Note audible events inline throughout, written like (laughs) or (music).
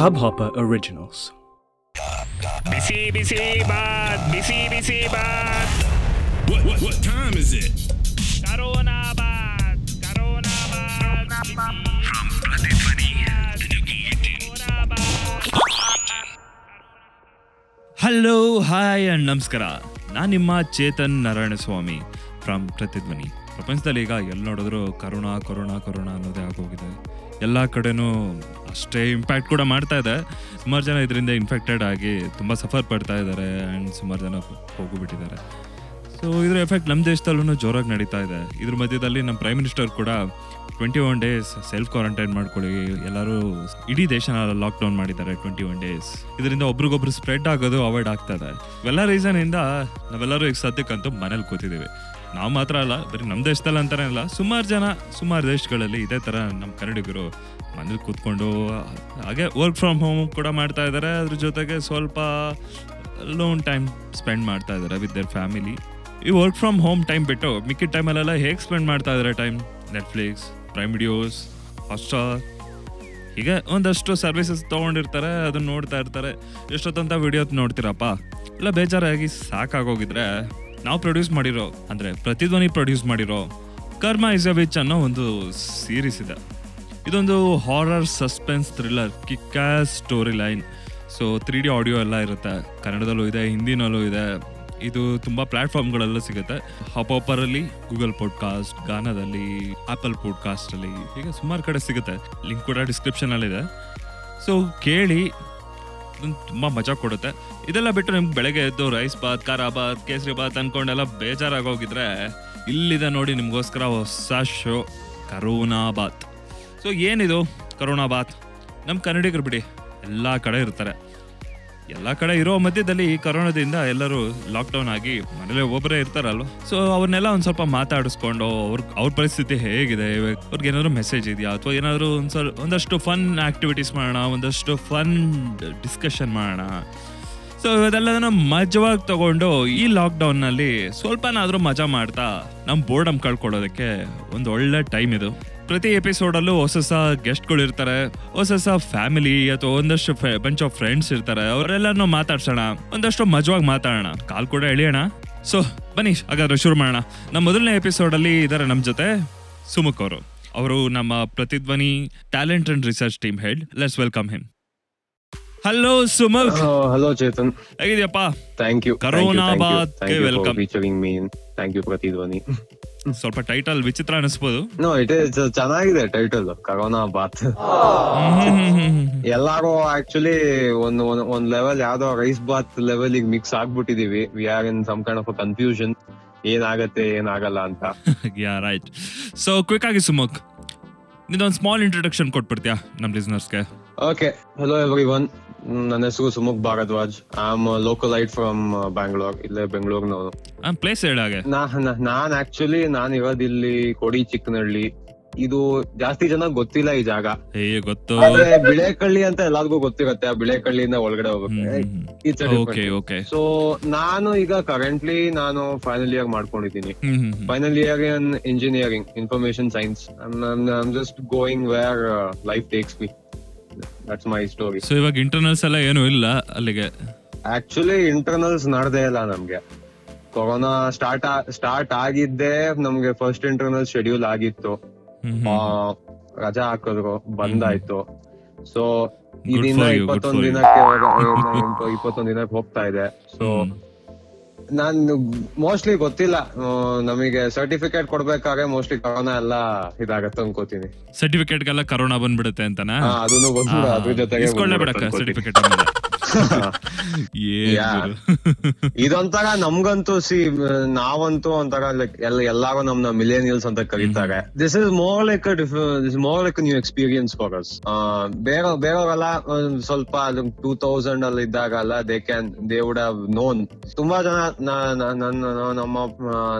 Hubhopper Originals. ಬಿಸಿ ಬಿಸಿ ಬಾತ್ ಬಿಸಿ ಬಿಸಿ ಬಾತ್ What, what, what time is it? Corona Baat corona ಬಾತ್ From Pratidhwani hello hi and ನಮಸ್ಕಾರ ನಾನು ನಿಮ್ಮ ಚೇತನ್ ನಾರಾಯಣ ಸ್ವಾಮಿ ಫ್ರಮ್ ಪ್ರತಿಧ್ವನಿ ಪ್ರಪಂಚದಲ್ಲಿ ಈಗ ಎಲ್ಲಿ ನೋಡಿದ್ರು ಕರೋನಾ ಕೊರೋನಾ ಕೊರೋನಾ ಅನ್ನೋದೇ ಆಗೋಗಿದೆ. ಎಲ್ಲ ಕಡೆನೂ ಅಷ್ಟೇ ಇಂಪ್ಯಾಕ್ಟ್ ಕೂಡ ಮಾಡ್ತಾ ಇದೆ. ಸುಮಾರು ಜನ ಇದರಿಂದ ಇನ್ಫೆಕ್ಟೆಡ್ ಆಗಿ ತುಂಬ ಸಫರ್ ಪಡ್ತಾ ಇದ್ದಾರೆ ಆ್ಯಂಡ್ ಸುಮಾರು ಜನ ಹೋಗಿಬಿಟ್ಟಿದ್ದಾರೆ. ಸೊ ಇದ್ರ ಎಫೆಕ್ಟ್ ನಮ್ಮ ದೇಶದಲ್ಲೂ ಜೋರಾಗಿ ನಡೀತಾ ಇದೆ. ಇದ್ರ ಮಧ್ಯದಲ್ಲಿ ನಮ್ಮ ಪ್ರೈಮ್ ಮಿನಿಸ್ಟರ್ ಕೂಡ twenty one days self quarantine ಮಾಡ್ಕೊಳ್ಳಿ. ಎಲ್ಲರೂ ಇಡೀ ದೇಶನ ಲಾಕ್ಡೌನ್ ಮಾಡಿದ್ದಾರೆ ಟ್ವೆಂಟಿ ಒನ್ ಡೇಸ್ ಇದರಿಂದ ಒಬ್ರಿಗೊಬ್ರು ಸ್ಪ್ರೆಡ್ ಆಗೋದು ಅವಾಯ್ಡ್ ಆಗ್ತಾ ಇದೆ. ಇವೆಲ್ಲ ರೀಸನ್ ಇಂದ ನಾವೆಲ್ಲರೂ ಈಗ ಸದ್ಯಕ್ಕಂತೂ ಮನೇಲಿ ಕೂತಿದ್ದೀವಿ. ನಾವು ಮಾತ್ರ ಅಲ್ಲ, ಬರೀ ನಮ್ಮ ದೇಶದಲ್ಲಿ ಅಂತಾನೆ ಅಲ್ಲ, ಸುಮಾರು ಜನ ಸುಮಾರು ದೇಶಗಳಲ್ಲಿ ಇದೇ ಥರ ನಮ್ಮ ಕನ್ನಡಿಗರು ಮನೇಲಿ ಕೂತ್ಕೊಂಡು, ಹಾಗೆ ವರ್ಕ್ ಫ್ರಮ್ ಹೋಮ್ ಕೂಡ ಮಾಡ್ತಾ ಇದ್ದಾರೆ ಅದ್ರ ಜೊತೆಗೆ ಸ್ವಲ್ಪ ಲೋನ್ ಟೈಮ್ ಸ್ಪೆಂಡ್ ಮಾಡ್ತಾ ಇದ್ದಾರೆ ವಿತ್ ದರ್ ಫ್ಯಾಮಿಲಿ ಈ ವರ್ಕ್ ಫ್ರಮ್ ಹೋಮ್ ಟೈಮ್ ಬಿಟ್ಟು ಮಿಕ್ಕಿದ ಟೈಮಲ್ಲೆಲ್ಲ ಹೇಗೆ ಸ್ಪೆಂಡ್ ಮಾಡ್ತಾ ಇದ್ದಾರೆ time Netflix Prime videos Hotstar ಹೀಗೆ ಒಂದಷ್ಟು ಸರ್ವಿಸಸ್ ತೊಗೊಂಡಿರ್ತಾರೆ ಅದನ್ನ ನೋಡ್ತಾ ಇರ್ತಾರೆ. ಎಷ್ಟೊತ್ತಂತ ವಿಡಿಯೋ ನೋಡ್ತೀರಪ್ಪ? ಇಲ್ಲ ಬೇಜಾರಾಗಿ ಸಾಕಾಗೋಗಿದ್ರೆ ನಾವು ಪ್ರೊಡ್ಯೂಸ್ ಮಾಡಿರೋ, ಅಂದರೆ ಪ್ರತಿಧ್ವನಿ ಪ್ರೊಡ್ಯೂಸ್ ಮಾಡಿರೋ ಕರ್ಮ ಇಸ್ ಅ ವಿಚ್ ಅನ್ನೋ ಒಂದು ಸೀರೀಸ್ ಇದೆ. ಇದೊಂದು horror suspense thriller kickass story line so three D audio ಎಲ್ಲ ಇರುತ್ತೆ, ಕನ್ನಡದಲ್ಲೂ ಇದೆ, ಹಿಂದಿನಲ್ಲೂ ಇದೆ. ಇದು ತುಂಬ ಪ್ಲ್ಯಾಟ್ಫಾರ್ಮ್ಗಳಲ್ಲೂ ಸಿಗುತ್ತೆ. ಹಾಪಾಪರಲ್ಲಿ ಗೂಗಲ್ ಪಾಡ್ಕಾಸ್ಟ್ ಗಾನದಲ್ಲಿ ಆಪಲ್ ಪಾಡ್ಕಾಸ್ಟಲ್ಲಿ ಈಗ ಸುಮಾರು ಕಡೆ ಸಿಗುತ್ತೆ. ಲಿಂಕ್ ಕೂಡ ಡಿಸ್ಕ್ರಿಪ್ಷನಲ್ಲಿದೆ ಸೊ ಕೇಳಿ ತುಂಬ ಮಜಾ ಕೊಡುತ್ತೆ. ಇದೆಲ್ಲ ಬಿಟ್ಟು ನಿಮ್ಗೆ ಬೆಳಗ್ಗೆ ಎದ್ದು ರೈಸ್ ಬಾತ್ ಖಾರ ಬಾತ್ ಕೇಸರಿ ಬಾತ್ ಅನ್ಕೊಂಡೆಲ್ಲ ಬೇಜಾರಾಗೋಗಿದ್ರೆ ಇಲ್ಲಿದೆ ನೋಡಿ ನಿಮಗೋಸ್ಕರ ಹೊಸ ಶೋ ಕರೋನಾ ಬಾತ್ ಸೊ ಏನಿದು ಕರೋನಾ ಬಾತ್ ನಮ್ಮ ಕನ್ನಡಿಗರು ಬಿಡಿ, ಎಲ್ಲ ಕಡೆ ಇರ್ತಾರೆ. ಎಲ್ಲ ಕಡೆ ಇರೋ ಮಧ್ಯದಲ್ಲಿ ಈ ಕರೋನಾದಿಂದ ಎಲ್ಲರೂ ಲಾಕ್ಡೌನ್ ಆಗಿ ಮನೇಲಿ ಒಬ್ಬರೇ ಇರ್ತಾರಲ್ವ? ಸೊ ಅವ್ರನ್ನೆಲ್ಲ ಒಂದು ಸ್ವಲ್ಪ ಮಾತಾಡಿಸ್ಕೊಂಡು ಅವ್ರ ಅವ್ರ ಪರಿಸ್ಥಿತಿ ಹೇಗಿದೆ? ಅವ್ರಿಗೆ ಏನಾದರೂ ಮೆಸೇಜ್ ಇದೆಯಾ? ಅಥವಾ ಏನಾದರೂ ಒಂದು ಸ್ವಲ್ಪ ಒಂದಷ್ಟು ಫನ್ ಆ್ಯಕ್ಟಿವಿಟೀಸ್ ಮಾಡೋಣ, ಒಂದಷ್ಟು ಫನ್ ಡಿಸ್ಕಷನ್ ಮಾಡೋಣ? ಸೊ ಇದೆಲ್ಲದನ್ನ ಮಜವಾಗಿ ತಗೊಂಡು ಈ ಲಾಕ್ಡೌನ್ನಲ್ಲಿ ಸ್ವಲ್ಪನಾದರೂ ಮಜಾ ಮಾಡ್ತಾ ನಮ್ಮ ಬೋರ್ಡಮ್ ಕಳ್ಕೊಳ್ಳೋದಕ್ಕೆ ಒಂದು ಒಳ್ಳೆ ಟೈಮ್ ಇದು. ಪ್ರತಿ ಎಪಿಸೋಡಲ್ಲೂ ಹೊಸ ಹೊಸ ಗೆಸ್ಟ್ಗಳು ಇರ್ತಾರೆ, ಹೊಸ ಹೊಸ ಫ್ಯಾಮಿಲಿ ಅಥವಾ ಒಂದಷ್ಟು ಬಂಚ್ ಆಫ್ ಫ್ರೆಂಡ್ಸ್ ಇರ್ತಾರೆ ಅವರೆಲ್ಲಾನು ಮಾತಾಡ್ಸೋಣ, ಒಂದಷ್ಟು ಮಜವಾಗಿ ಮಾತಾಡೋಣ. ಕಾಲ್ ಕೂಡ ಎಳಿಯೋಣ. ಸೊ ಬನ್ನಿ, ಹಾಗಾದ್ರೆ ಶುರು ಮಾಡೋಣ. ನಮ್ಮ ಮೊದಲನೇ ಎಪಿಸೋಡಲ್ಲಿ ಇದ್ದಾರೆ ನಮ್ಮ ಜೊತೆ ಸುಮುಖ್ ಅವರು. ಅವರು ನಮ್ಮ Prathidhvani talent and research team head let's welcome him hello Sumukh hello Chetan ಹೇಗಿದ್ಯಪ್ಪ? Thank you corona bath welcome featuring mean thank you Prathidhvani. ಸ್ವಲ್ಪ ಟೈಟಲ್ ವಿಚಿತ್ರ ಅನಿಸ್ಬೋದು. ನೋ ಇಟ್ ಇಸ್ ಚೆನ್ನಾಗಿದೆ ಟೈಟಲ್ ಕರೋನಾ ಬಾತ್. ಎಲ್ಲಾರು ಆಕ್ಚುಲಿ ಒಂದ್ ಒಂದ್- ಲೆವೆಲ್ ಯಾವ್ದೋ rice Baat level ಈಗ mix ಆಗ್ಬಿಟ್ಟಿದೀವಿ. We are in some kind of confusion ಏನಾಗತ್ತೆ ಏನಾಗಲ್ಲ ಅಂತ. ಯಾ ರೈಟ್ ಸೊ ಕ್ವಿಕ್ ಆಗಿ ಸುಮಕ್ ಒಂದ್ ಸ್ಮಾಲ್ ಇಂಟ್ರೊಡಕ್ಷನ್ ಕೊಟ್ಬಿಡ್ತೀಯಾ ನಮ್ಮ ಲಿಸ್ನರ್ಸ್ಗೆ ಓಕೆ ಹಲೋ ಎವ್ರಿ ಒನ್ ನನ್ನ ಹೆಸರು Sumukh Bharadwaj. I am localite from Bangalore ಇಲ್ಲೇ ಬೆಂಗಳೂರಿನವನು ಪ್ಲೇಸ್ ಹೇಳಾಗೆ ನಾನ್ ಆಕ್ಚುಲಿ ನಾನ್ ಇರೋದಿಲ್ಲಿ ಕೊಡಿ ಚಿಕ್ಕನಹಳ್ಳಿ ಇದು ಜಾಸ್ತಿ ಜನ ಗೊತ್ತಿಲ್ಲ ಈ ಜಾಗ. ಗೊತ್ತು. ಬಿಳೆಕಳ್ಳಿ ಅಂತ ಎಲ್ಲಾರ್ಗೂ ಗೊತ್ತಿರತ್ತೆ ಆ ಬಿಳೆಕಳ್ಳಿಯಿಂದ ಒಳಗಡೆ ಹೋಗುತ್ತೆ. ಓಕೆ ಸೊ ನಾನು ಈಗ ಕರೆಂಟ್ಲಿ ನಾನು ಫೈನಲ್ ಇಯರ್ ಮಾಡ್ಕೊಂಡಿದ್ದೀನಿ. Final year in engineering information science just going where life takes me that's my story so ಇವಾಗ ಇಂಟರ್ನಲ್ಸ್ ಎಲ್ಲ ಏನು ಇಲ್ಲ ಅಲ್ಲಿಗೆ? ಆಕ್ಚುಲಿ ಇಂಟರ್ನಲ್ಸ್ ನಡೆದೇ ಇಲ್ಲ ನಮ್ಗೆ. ಕೊರೋನಾ ಸ್ಟಾರ್ಟ್ ಸ್ಟಾರ್ಟ್ ಆಗಿದ್ದೇ ನಮ್ಗೆ ಫಸ್ಟ್ ಇಂಟರ್ನಲ್ ಶೆಡ್ಯೂಲ್ ಆಗಿತ್ತು. ಆ. ರಜಾ ಹಾಕಿದ್ರು ಬಂದಾಯ್ತು. ಸೊ Good ಇದನ್ನ for you, good ಇಪ್ಪತ್ತೊಂದ್ for you. ದಿನಕ್ಕೆ ಇಪ್ಪತ್ತೊಂದ್ ದಿನಕ್ಕೆ ಹೋಗ್ತಾ ಇದೆ. So hmm. ನಾನು ಮೋಸ್ಟ್ಲಿ ಗೊತ್ತಿಲ್ಲ ನಮಗೆ ಸರ್ಟಿಫಿಕೇಟ್ ಕೊಡ್ಬೇಕಾದ್ರೆ ಮೋಸ್ಟ್ಲಿ ಕರೋನಾ ಎಲ್ಲ ಇದಾಗತ್ತೆ ಅನ್ಕೋತೀನಿ ಸರ್ಟಿಫಿಕೇಟ್ಗೆಲ್ಲ ಕರೋನಾ ಬಂದ್ಬಿಡುತ್ತೆ ಅಂತನಾ ಅದನ್ನು ಗೊತ್ತಿಲ್ಲ ಅದ್ರ ಜೊತೆಗೆ. ಸರ್ಟಿಫಿಕೇಟ್. (laughs) (laughs) ಇದೊಂಥರ ನಮ್ಗಂತೂ ಸಿ ನಾವಂತೂ ಒಂಥರ ಲೈಕ್ ಎಲ್ಲ ಎಲ್ಲಾರು ನಮ್ನ ಮಿಲೇನಿಯಲ್ಸ್ ಅಂತ ಕರೀತಾರೆ. This is more like this more like new experience for us ಬೇರೆ ಬೇರೆಯವರೆಲ್ಲ ಸ್ವಲ್ಪ ಟೂ ತೌಸಂಡ್ ಅಲ್ಲಿ ಇದ್ದಾಗಲ್ಲ they can they would have known ತುಂಬಾ ಜನ ನನ್ನ ನಮ್ಮ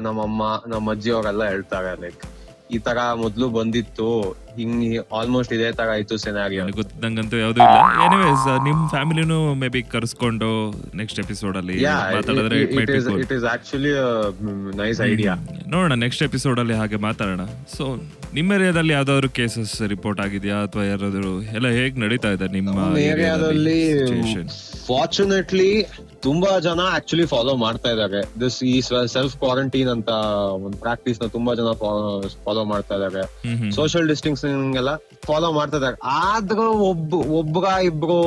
ನಮ್ಮಮ್ಮ ನಮ್ಮ ಅಜ್ಜಿ ಅವರೆಲ್ಲ ಹೇಳ್ತಾರೆ ಲೈಕ್ ಈ ತರ ಮೊದ್ಲು ಬಂದಿತ್ತು. ಹಿಂಗ್ ಆಲ್ಮೋಸ್ಟ್ ಇದೇ ತರ ಆಯ್ತು ಸೆನಾರಿಯೋ ಗೊತ್ತಂಗಂತೂ ಯಾವ್ದು ಇಲ್ಲ. ಎನಿವೇಸ್ ನಿಮ್ ಫ್ಯಾಮಿಲಿನೂ ಮೇ ಬಿ ಕರ್ಸ್ಕೊಂಡು ನೆಕ್ಸ್ಟ್ ಎಪಿಸೋಡ್ ಅಲ್ಲಿ ಮಾತಾಡಿದ್ರೆ it is actually nice idea ನೋಡೋಣ ನೆಕ್ಸ್ಟ್ ಎಪಿಸೋಡ್ ಅಲ್ಲಿ ಹಾಗೆ ಮಾತಾಡೋಣ. ಸೊ ನಿಮ್ಮ ಏರಿಯಾದಲ್ಲಿ ಯಾವ್ದಾದ್ರು ಕೇಸಸ್ ರಿಪೋರ್ಟ್ ಆಗಿದೆಯಾ? ಅಥವಾ ಯಾರಾದ್ರು ಎಲ್ಲ ಹೇಗ್ ನಡೀತಾ ಇದೆ ನಿಮ್ಮ ಏರಿಯಾದಲ್ಲಿ? ಫಾರ್ಚುನೇಟ್ಲಿ ತುಂಬಾ ಜನ ಆಕ್ಚುಲಿ ಫಾಲೋ ಮಾಡ್ತಾ ಇದಾರೆ ದಿಸ್ ಈ ಸೆಲ್ಫ್ ಕ್ವಾರಂಟೈನ್ ಅಂತ ಒಂದು ಪ್ರಾಕ್ಟೀಸ್ನ ತುಂಬಾ ಜನ ಫಾಲೋ ಮಾಡ್ತಾ ಇದಾರೆ ಸೋಷಿಯಲ್ ಹ್ಮ್. ಡಿಸ್ಟೆನ್ಸಿಂಗ್ ಎಲ್ಲ ಫಾಲೋ ಮಾಡ್ತಾ ಇದಾರೆ ಆದ್ರೂ ಒಬ್ಬ ಒಬ್ರ ಇಬ್ರು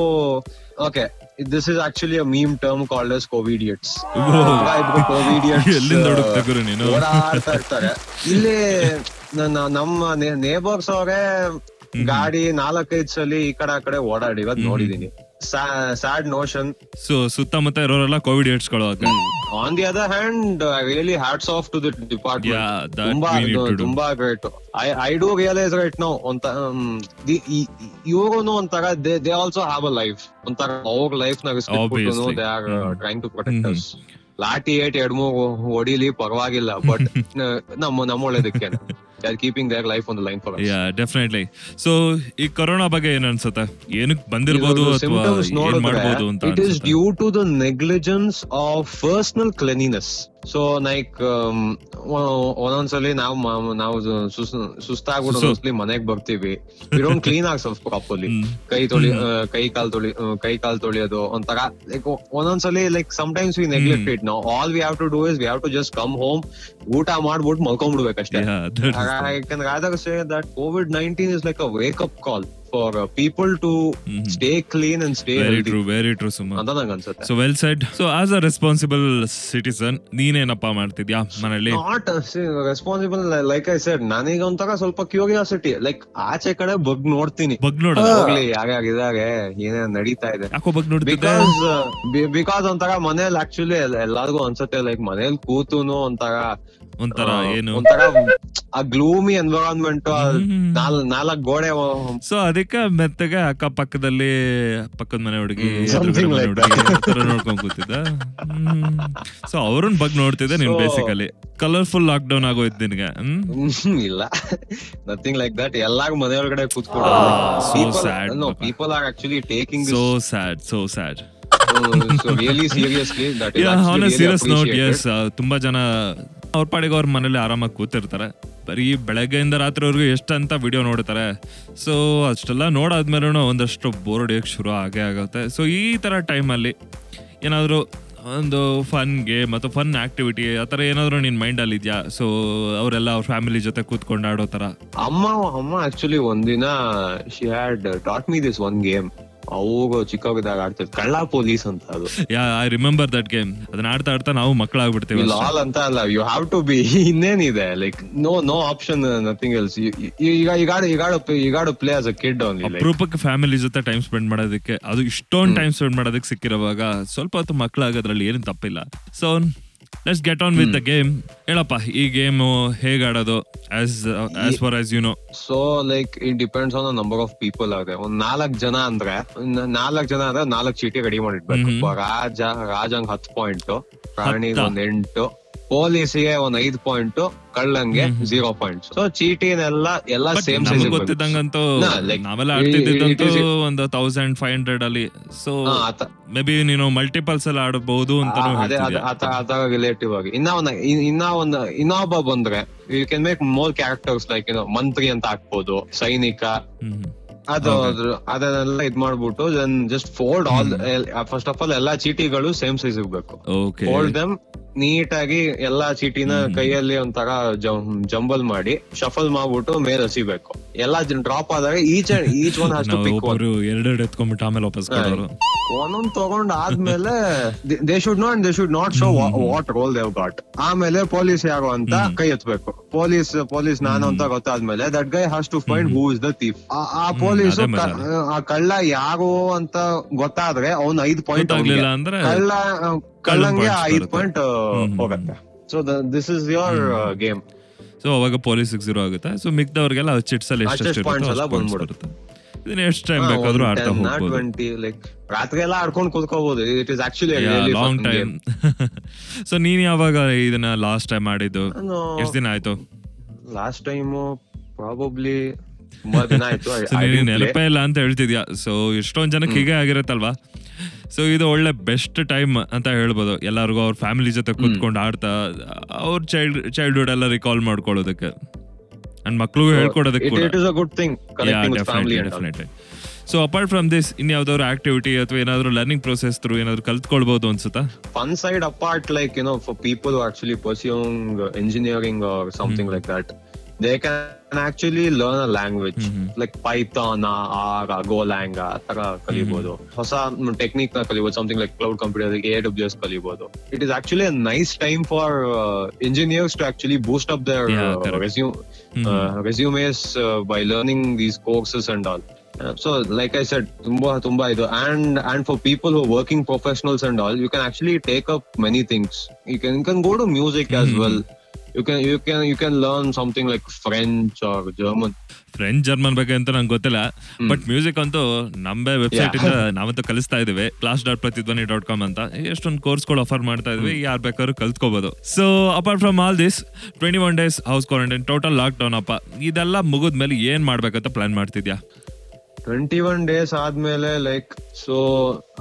okay this is actually a meme term called as covidiots ಇಬ್ರು ಕೋವಿಡಿಯಟ್ಸ್? ಓಡಾಡ್ತಾ ಇರ್ತಾರೆ. ಇಲ್ಲಿ ನಮ್ಮ ನೇಬರ್ಸ್ ಅವರೇ ಗಾಡಿ ನಾಲ್ಕೈದು ಸಲ ಈ ಕಡೆ ಆ ಕಡೆ ಇವತ್ತು ನೋಡಿದೀನಿ. ಸ್ಯಾಡ್ ನೋಷನ್ ಸೊ ಸುತ್ತಮುತ್ತ ಇರೋರೆಲ್ಲ covid ಏಡ್ಸ್ಕೊಳ್ಳೋಕೆ on the other hand really hats off to the department that ತುಂಬಾ we need ಅದು to do. ತುಂಬಾ great I I do realise right no ಒಂತ ಇವ್ರುನು ಒಂಥರ they they also have a life ಒಂಥರ ಅವ್ರ ಲೈಫ್ (laughs) ನ respect. They are. Trying to protect us lathi eight ಎರಡ್ ಮೂರು ಹೊಡಿಲಿ ಪರವಾಗಿಲ್ಲ ಬಟ್ ನಮ್ಮ ಕೀಪಿಂಗ್ ದೇರ್ ಲೈಫ್ ಒಂದು the line for yeah definitely so ಈ ಕೊರೋನಾ ಬಗ್ಗೆ ಏನ್ ಅನ್ಸುತ್ತೆ? ಏನಕ್ ಬಂದಿರ್ಬೋದು ಅಥವಾ symptoms ಏನ್ ಮಾಡ್ಬೋದು ಅಂತ ಇಟ್ ಇಸ್ ಅನ್ಸುತ್ತೆ? due to the negligence of personal cleanliness. So like ಒಂದೊಂದ್ಸಲಿ ನಾವು ಮ- ನಾವು ಸುಸ್ತಾಗ್ಬಿಟ್ಟು ಸುಸ್ತು. ಮೋಸ್ಟ್ಲಿ ಮನೆಗ್ ಬರ್ತೀವಿ. ಡೋಂಟ್ ಕ್ಲೀನ್ ಆಗಿ ಪ್ರಾಪರ್ಲಿ ಹ್ಮ್. ಕೈ ತೊಳಿ ಆ, ಕೈ ಕಾಲ್ ತೊಳಿ ಆ, ಕೈ ಕಾಲ್ ತೊಳಿಯೋದು ಒಂಥರ like ಒಂದೊಂದ್ಸಲಿ like sometimes we neglect it ನಾವು all we have to do is we have to just come home ಊಟ ಮಾಡ್ಬಿಟ್ಟು ಮಲ್ಕೊಂಡ್ಬಿಡ್ಬೇಕಷ್ಟೇ. Yeah, that is- I can rather say that COVID 19 is like a wake up call for people to stay clean and clean and stay very healthy. True very true ಸುಮ್ಮ ಅಂತ ನಂಗೆ ಅನ್ಸುತ್ತೆ. So well said so as a responsible citizen ನೀನೇನಪ್ಪ ಮಾಡ್ತಿದ್ಯಾ ಮನೇಲಿ not responsible like I said ನನಗೆ ಒಂಥರ ಸ್ವಲ್ಪ curiosity like ಆಚೆ ಕಡೆ ಬಗ್ ನೋಡ್ತೀನಿ. ಬಗ್ ನೋಡ ಹೋಗ್ಲಿ ಇದಾಗೆ ಏನೇನ್ ನಡೀತಾ ಇದೆ. ಯಾಕೋ ಬಗ್ ನೋಡ್ತಿದ್ದೆ? ಬಿಕಾಸ್ ಬಿಕಾಸ್ ಒಂಥರ ಮನೇಲಿ ಆಕ್ಚುಲಿ ಎಲ್ಲಾರ್ಗು ಅನ್ಸುತ್ತೆ ಲೈಕ್ ಮನೇಲಿ ಕೂತುನು ಒಂಥರ ಒಂಥರ ಏನು? ಒಂಥರ ಆ ಗ್ಲೂಮಿ ಎನ್ವಿರಾನ್ಮೆಂಟ್. ನಾಲ್ಕ್ ಗೋಡೆ ಸೊ ಅದಕ್ಕೆ ಮೆತ್ತಗೆ? ಅಕ್ಕ ಪಕ್ಕದಲ್ಲಿ ಪಕ್ಕದ ಮನೆ ಹುಡುಗಿ ನೋಡ್ಕೊಂಡ್ ಕೂತಿದ್ದ? ಸೊ ಅವ್ರನ್ ಬಗ್ ನೋಡ್ತಿದ್ದೆ ನೀನ್ ಬೇಸಿಕಲಿ ಕಲರ್ಫುಲ್ ಲಾಕ್ ಡೌನ್ ಆಗೋಯ್ತು ನಿನ್ಗೆ ಇಲ್ಲ. ನಥಿಂಗ್ ಲೈಕ್ ದಟ್ ಎಲ್ಲಾರು ಮನೆ ಕೂತ್ಕೊಂಡು ನೋ ಪಾಪ. People are actually taking so sad so sad serious note yes ತುಂಬಾ ಜನ ಅವ್ರ ಪಾಡಿಗೆ ಅವ್ರ ಮನೇಲಿ ಆರಾಮಾಗಿ ಕೂತಿರ್ತಾರೆ. ಬರೀ ಬೆಳಗ್ಗೆಯಿಂದ ರಾತ್ರಿವರೆಗೂ ಎಷ್ಟಂತ ವಿಡಿಯೋ ನೋಡ್ತಾರೆ. ಸೊ ಅಷ್ಟೆಲ್ಲ ನೋಡಾದ್ಮೇಲೂ ಒಂದಷ್ಟು ಬೋರ್ ಹೊಡಿಯೋಕ್ಕೆ ಶುರು ಆಗೇ ಆಗುತ್ತೆ. ಸೊ ಈ ಥರ ಟೈಮಲ್ಲಿ ಏನಾದರೂ ಒಂದು ಫನ್ ಗೇಮ್ ಅಥವಾ ಫನ್ ಆಕ್ಟಿವಿಟಿ ಆ ಥರ ಏನಾದರೂ ನಿನ್ನ ಮೈಂಡಲ್ಲಿ ಇದೆಯಾ? ಸೊ ಅವರೆಲ್ಲ ಅವ್ರ ಫ್ಯಾಮಿಲಿ ಜೊತೆ ಕೂತ್ಕೊಂಡು ಆಡೋ ಥರ ಅಮ್ಮ ಅಮ್ಮ ಆಕ್ಚುಲಿ ಒಂದಿನ she had taught me this one game ಅವಾಗ ಚಿಕ್ಕವಿದಾಗ ಆಡ್ತಿದ್ ಕಳ್ಳ ಪೊಲೀಸ್ ಅಂತ ಅದು. Yeah I remember that game. ಅದನ್ನ ಆಡ್ತಾ ಆಡ್ತಾ ನಾವು ಮಕ್ಕಳಾಗ್ಬಿಡ್ತೀವಿ ಲಾಲ್ ಅಂತ ಅಲ್ಲ ಯು ಹ್ಯಾವ್ ಟು ಬಿ ಇನ್ನೇನಿದೆ like no no option nothing else ಈಗ ಈಗಾಡು ಈಗಾಡು ಈಗಾಡು play as a kid only ಅಪರೂಪಕ್ಕೆ ಫ್ಯಾಮಿಲಿ ಜೊತೆ ಟೈಮ್ ಸ್ಪೆಂಡ್ ಮಾಡೋದಕ್ಕೆ ಅದು ಇಷ್ಟೊಂದು ಟೈಮ್ ಸ್ಪೆಂಡ್ ಮಾಡೋದಕ್ಕೆ ಸಿಕ್ಕಿರುವಾಗ ಸ್ವಲ್ಪ ಹೊತ್ತು ಮಕ್ಕಳಾಗೋದ್ರಲ್ಲಿ ಏನು ತಪ್ಪಿಲ್ಲ. So let's get on with the game ಹೇಳಪ್ಪ ಈ ಗೇಮ್ ಹೇಗ್ ಆಡೋದು? As as for us you know so like it depends on number of people ಆದ್ರೆ ಒಂದ್ ನಾಲ್ಕ್ ಜನ ಅಂದ್ರೆ ನಾಲ್ಕ್ ಜನ ಅಂದ್ರೆ ನಾಲ್ಕ್ ಚೀಟಿ ರೆಡಿ ಮಾಡಿಡ್ಬೇಕು. ರಾಜ ರಾಜಂಗ್ ಹತ್ತು ಪಾಯಿಂಟ್ ಪ್ರಾಣಿಗೆ? ಒಂದ್ ಎಂಟು. ಪೊಲೀಸಿಗೆ ಒಂದ್ ಐದು ಪಾಯಿಂಟ್ ಕಳ್ಳಂಗೆ ಜೀರೋ ಪಾಯಿಂಟ್ ಸೊ ಚೀಟಿನೆಲ್ಲ ಎಲ್ಲ ಸೇಮ್ ಸೈಜ್ ಗೊತ್ತಿದ್ದಂಗಂತೂ ನಾವೆಲ್ಲ ಆಡ್ತಿದ್ದಂತೂ ಒಂದು ತೌಸಂಡ್ ಫೈವ್ ಹಂಡ್ರೆಡ್ ಅಲ್ಲಿ. ಸೊ ಮೇ ಬಿ ನೀನು ಮಲ್ಟಿಪಲ್ಸ್ ಎಲ್ಲ ಆಡಬಹುದು ಅಂತ ಅದರ ರಿಲೇಟಿವ್ ಆಗಿ. ಇನ್ನ ಒಂದ್ ಇನ್ನ ಒಂದ್ ಇನ್ನೊಬ್ಬ ಬಂದ್ರೆ you can make more characters like ಏನೋ ಮಂತ್ರಿ ಅಂತ ಹಾಕ್ಬೋದು ಸೈನಿಕ. ಅದು ಅದನ್ನೆಲ್ಲ ಇದ್ ಮಾಡ್ಬಿಟ್ಟು just fold all first of all ಎಲ್ಲಾ ಚೀಟಿಗಳು ಸೇಮ್ ಸೈಜ್ ಇರ್ಬೇಕು. ಫೋಲ್ಡ್ ದಮ್ ನೀಟಾಗಿ ಎಲ್ಲಾ ಚೀಟಿನ ಕೈಯಲ್ಲಿ ಒಂಥರ ಜಂಬಲ್ ಮಾಡಿ ಶಫಲ್ ಮಾಡ್ಬಿಟ್ಟು ಮೇಲ್ ಹಸಿಬೇಕು. ಎಲ್ಲಾ ಡ್ರಾಪ್ ಆದಾಗ each each one has to pick one ಒಬ್ಬರು ಎರಡೆರಡು ಎತ್ಕೊಂಡ್ಬಿಟ್ಟು ಆಮೇಲೆ ವಾಪಸ್ ಕೊಡೋರು. ಒಂದೊಂದ್ ತಗೊಂಡ್ ಆದ್ಮೇಲೆ they should not they should not show what role they've got ಆಮೇಲೆ ಪೊಲೀಸ್ ಯಾರು ಅಂತ ಕೈ ಎತ್ಬೇಕು. ಪೊಲೀಸ್ ಪೊಲೀಸ್ ನಾನು ಅಂತ ಗೊತ್ತಾದ್ಮೇಲೆ that guy has to find who is the thief ಆ ಪೊಲೀಸ್ ಆ ಕಳ್ಳ ಯಾರು ಅಂತ ಗೊತ್ತಾದ್ರೆ ಅವ್ನ ಐದ್ ಪಾಯಿಂಟ್ ಆಗ್ಲಿಲ್ಲ ಅಂದ್ರೆ ಕಳ್ಳ ಕಳ್ಳಂಗೆ ಐದು. ಪಾಯಿಂಟ್. ಹೋಗತ್ತೆ. So this is your game so ಅವಾಗ ಪೊಲೀಸ್ ಝೀರೋ ಆಗುತ್ತೆ. ಸೊ ಮಿಕ್ದವ್ರಿಗೆಲ್ಲ ಚಿಟ್ಸ್ ಅಲ್ಲಿ ಎಷ್ಟು ಬಂದ್ಬಿಡುತ್ತೆ. ಇದನ್ನ ಎಷ್ಟು ಟೈಮ್ ಬೇಕಾದ್ರೂ ಆಡ್ತಾ ಹೋಗ್ಬೋದು. ಲೈಕ್ ರಾತ್ರಿ ಎಲ್ಲ ಆಡ್ಕೊಂಡ್ ಕೂತ್ಕೋಬಹುದು it is actually long time so ನೀನ್ ಯಾವಾಗ ಇದನ್ನ ಲಾಸ್ಟ್ ಟೈಮ್ ಆಡಿದ್ದು? ಎಷ್ಟು ದಿನ ಆಯ್ತು? ಲಾಸ್ಟ್ ಟೈಮ್ ಪ್ರಾಬಬ್ಲಿ ನೆನಪೇ ಇಲ್ಲ ಅಂತ ಹೇಳ್ತಿದ್ಯಾ? ಸೊ ಎಷ್ಟೊಂದ್ ಜನಕ್ಕೆ ಹೀಗೆ ಆಗಿರತ್ತಲ್ವಾ? ಸೊ ಇದು ಒಳ್ಳೆ ಬೆಸ್ಟ್ ಟೈಮ್ ಅಂತ ಹೇಳ್ಬೋದು. ಎಲ್ಲರಿಗೂ ಅವ್ರ ಫ್ಯಾಮಿಲಿ ಜೊತೆ ಕೂತ್ಕೊಂಡು ಆಡ್ತಾ ಅವ್ರ ಚೈಲ್ಡ್ ಚೈಲ್ಡ್ಹುಡ್ ಎಲ್ಲ ರಿಕಾಲ್ ಮಾಡ್ಕೊಳ್ಳೋದಕ್ಕೆ. ಅಂಡ್ ಮಕ್ಳಿಗೂ ಹೇಳ್ಕೊಡೋದಕ್ಕೆ definitely so apart from this ಇನ್ಯಾವ್ದಾದ್ರು activity ಅಥವಾ ಏನಾದ್ರು ಲರ್ನಿಂಗ್ ಪ್ರೊಸೆಸ್ ಥ್ರೂ ಏನಾದ್ರು ಕಲ್ತ್ಕೊಳ್ಬಹುದು ಅನ್ಸುತ್ತಾ? Fun side apart like you know for people actually pursuing actually pursuing engineering or something like that, they can actually learn a language like Python, R, Golang, ಆ ತರ ಕಲಿಬಹುದು ಹೊಸ ಟೆಕ್ನಿಕ್ನ ಕಲಿಬಹುದು something like cloud computer A W S ಕಲಿಬಹುದು it is actually a nice time for engineers to actually boost up their Yeah, correct. Resume resumes by learning these courses and all so like I said ತುಂಬಾ ತುಂಬಾ ಇದು and and for people who working professionals and all you can actually take up many things you can you can go to music as well you can you can you can learn something like French or German French German ಬಗ್ಗೆ ಅಂತ ನಂಗೆ ಗೊತ್ತಿಲ್ಲ. But music ಅಂತೂ ನಮ್ಮ website ಇಂದ (laughs) ನಾವಂತೂ ಕಲಿಸ್ತಾ ಇದೀವಿ class dot Prathidhvani dot com ಅಂತ. ಎಷ್ಟೊಂದು ಕೋರ್ಸ್ಗಳು ಆಫರ್ ಮಾಡ್ತಾ ಇದ್ವಿ ಯಾರು ಬೇಕಾದ್ರೂ ಕಲ್ತ್ಕೋಬಹುದು so apart from all this twenty one days house quarantine total lockdown ಅಪ್ಪ. ಇದೆಲ್ಲ ಮುಗಿದ್ಮೇಲೆ ಏನ್ ಮಾಡ್ಬೇಕಂತ ಪ್ಲಾನ್ ಮಾಡ್ತಿದ್ಯಾ? ಟ್ವೆಂಟಿ ಒನ್ ಡೇಸ್ ಆದ್ಮೇಲೆ like so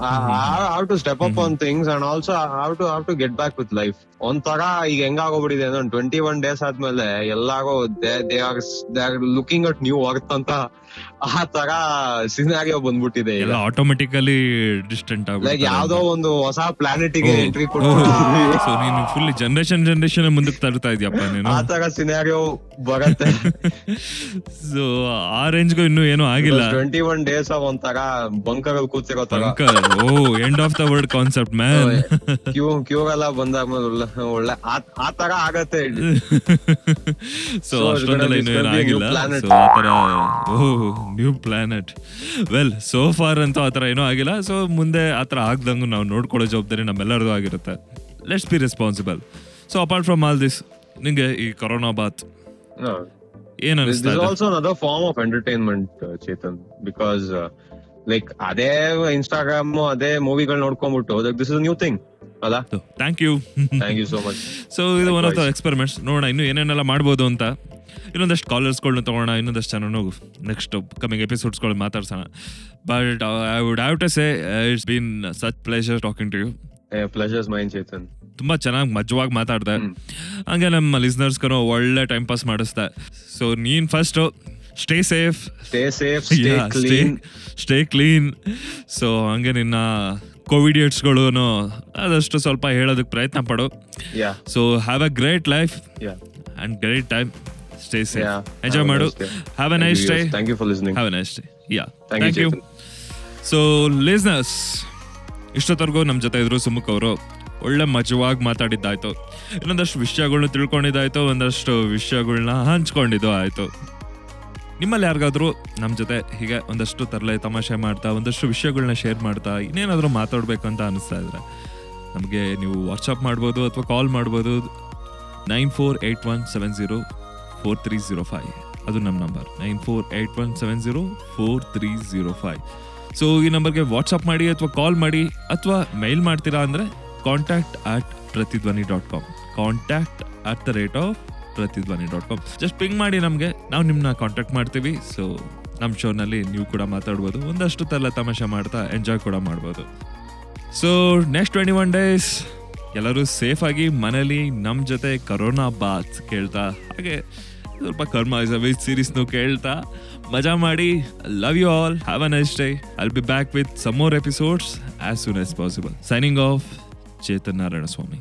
have to step up on things and also have to have to get back with life ಒಂಥರ ಈಗ ಹೆಂಗಾಗೋಗ್ಬಿಟ್ಟಿದೆ ಅಂದ್ರೆ ಟ್ವೆಂಟಿ ಒನ್ ಡೇಸ್ ಆದ್ಮೇಲೆ ಎಲ್ಲಾರು they are they are looking at new world ಅಂತ ಆ ತರ ಸಿನಾರಿಯೋ ಬಂದ್ಬಿಟ್ಟಿದೆ ಎಲ್ಲ ಆಟೋಮೆಟಿಕಲಿ ಡಿಸ್ಟೆಂಟ್ ಲೈಕ್ ಯಾವ್ದೋ ಒಂದು ಹೊಸ ಪ್ಲಾನೆಟ್ಗೆ ಎಂಟ್ರಿ ಸೊ ನೀನು ಫುಲ್ ಜನರೇಷನ್ ಜನರೇಷನ್ ಮುಂದಕ್ಕೆ ತರ್ತಾ ಇದೀಯಪ್ಪ ನೀನು? ಆ ತರ ಸಿನಾರಿಯೋ ಬರತ್ತೆ. ಸೊ ಆ ರೇಂಜ್ ಗೂ ಇನ್ನೂ ಏನೂ ಆಗಿಲ್ಲ. ಟ್ವೆಂಟಿ ಒನ್ ಡೇಸ್ ಒಂಥರ ಬಂಕರ್ ಕೂತಿರೋ ತರ ಓ end of the world concept man queue queue ಎಲ್ಲ ಬಂದಾದ್ಮೇಲೆ ಒಳ್ಳೆ- ಆ- ಆ ತರ ಆಗತ್ತೆ ಸೊ (laughs) So, it's ಅಷ್ಟೊಂದೆಲ್ಲ gonna be- ಇನ್ನೂ it's gonna be a new ಏನಾಗಿಲ್ಲ planet. ಸೊ ಆತರ ಓ new planet well so far ಅಂತೂ ಆತರ ಏನೂ ಆಗಿಲ್ಲ. ಸೊ ಮುಂದೆ ಆತರ ಆಗ್ದಂಗೂ ನಾವು ನೋಡ್ಕೊಳ್ಳೋ ಜವಾಬ್ದಾರಿ ನಮ್ಮೆಲ್ಲರದು ಆಗಿರುತ್ತೆ. Let's be responsible so apart from all this ನಿಂಗೆ ಈ ಕೊರೋನಾ ಬಾತ್ ಏನ್ This ಅನಿಸ್ತಾ is ಇದೆ? also another form of entertainment, uh, Chetan, because uh, like ಅದೇ ಇನ್ಸ್ಟಾಗ್ರಾಮ್ ಅದೇ ಮೂವಿಗಳು ನೋಡ್ಕೊಂಡ್ಬಿಟ್ಟು ದಿಸ್ ಇಸ್ ನ್ಯೂ ಥಿಂಗ್ ಅಲ್ಲ? Thank you thank you so much so ಇದು ಒನ್ ಆಫ್ ದ. ಎಕ್ಸ್ಪೆರಿಮೆಂಟ್ಸ್ ನೋಡೋಣ ಇನ್ನು ಏನೇನೆಲ್ಲ ಮಾಡ್ಬೋದು ಅಂತ. ಇನ್ನೊಂದಷ್ಟು ಕಾಲರ್ಸ್ಗಳನ್ನ ತಗೋಣ ಇನ್ನೊಂದಷ್ಟು ಜನ ನೆಕ್ಸ್ಟ್ ಕಮಿಂಗ್ ಎಪಿಸೋಡ್ಸ್ಗಳು ಮಾತಾಡ್ಸೋಣ. But I would have to say it's been such pleasure talking to you pleasure's mine Chetan ತುಂಬಾ ಚೆನ್ನಾಗಿ ಮಜವಾಗಿ ಮಾತಾಡ್ದೆ. ಹಂಗೆ ನಮ್ಮ ಲಿಸ್ನರ್ಸ್ಗೂ ಒಳ್ಳೆ ಟೈಮ್ ಪಾಸ್ ಮಾಡಿಸ್ದೆ. ಸೊ ನೀನು first stay safe stay safe stay clean stay clean so ಹಂಗೆ ನಿನ್ನ ಕೋವಿಡಿಯಟ್ಸ್ಗಳು ಆದಷ್ಟು ಸ್ವಲ್ಪ ಹೇಳೋದಕ್ಕೆ ಪ್ರಯತ್ನ ಪಡು. So have a great life and great time stay safe enjoy ಮಾಡು. Have a nice day thank you for listening have a nice day yeah Thank you, thank you. So listeners ಇಷ್ಟೊತ್ತರೆಗೂ ನಮ್ಮ ಜೊತೆ ಇದ್ರು ಸುಮುಖ್ ಅವರು. ಒಳ್ಳೆ ಮಜವಾಗಿ ಮಾತಾಡಿದ್ದಾಯ್ತು. ಇನ್ನೊಂದಷ್ಟು ವಿಷಯಗಳನ್ನ ತಿಳ್ಕೊಂಡಿದ್ದಾಯ್ತು. ಒಂದಷ್ಟು ವಿಷಯಗಳನ್ನ ಹಂಚ್ಕೊಂಡಿದ್ದು ಆಯ್ತು. ನಿಮ್ಮಲ್ಲಿ ಯಾರಿಗಾದರೂ ನಮ್ಮ ಜೊತೆ ಹೀಗೆ ಒಂದಷ್ಟು ತರಲೆ ತಮಾಷೆ ಮಾಡ್ತಾ, ಒಂದಷ್ಟು ವಿಷಯಗಳನ್ನ ಶೇರ್ ಮಾಡ್ತಾ, ಇನ್ನೇನಾದರೂ ಮಾತಾಡಬೇಕು ಅಂತ ಅನಿಸ್ತಾ ಇದ್ರೆ ನಮಗೆ ನೀವು ವಾಟ್ಸಪ್ ಮಾಡ್ಬೋದು ಅಥವಾ ಕಾಲ್ ಮಾಡ್ಬೋದು. Nine four eight one seven zero four three zero five. ಅದು ನಮ್ಮ number. Nine four eight one seven zero four three zero five. So ಈ ನಂಬರ್ಗೆ ವಾಟ್ಸಪ್ ಮಾಡಿ ಅಥವಾ ಕಾಲ್ ಮಾಡಿ ಅಥವಾ ಮೇಲ್ ಮಾಡ್ತೀರಾ ಅಂದರೆ contact at Prathidhvani dot com contact at the rate of Prathidhvani dot com just ping ಮಾಡಿ ನಮಗೆ. ನಾವು ನಿಮ್ಮನ್ನ ಕಾಂಟ್ಯಾಕ್ಟ್ ಮಾಡ್ತೀವಿ. ಸೊ ನಮ್ಮ ಶೋನಲ್ಲಿ ನೀವು ಕೂಡ ಮಾತಾಡ್ಬೋದು. ಒಂದಷ್ಟು ತಲ್ಲ ತಮಾಷೆ ಮಾಡ್ತಾ ಎಂಜಾಯ್ ಕೂಡ ಮಾಡ್ಬೋದು. So next twenty one days ಎಲ್ಲರೂ ಸೇಫಾಗಿ ಮನೇಲಿ ನಮ್ಮ ಜೊತೆ ಕರೋನಾ ಬಾತ್ ಕೇಳ್ತಾ. ಹಾಗೆ ಸ್ವಲ್ಪ ಕರ್ಮ ಇಸ್ ಅ ಸೀರೀಸ್ನು ಕೇಳ್ತಾ. ಮಜಾ ಮಾಡಿ. Love you all have a nice day I'll be back with some more episodes as soon as possible signing off Chetan Narayana Swamy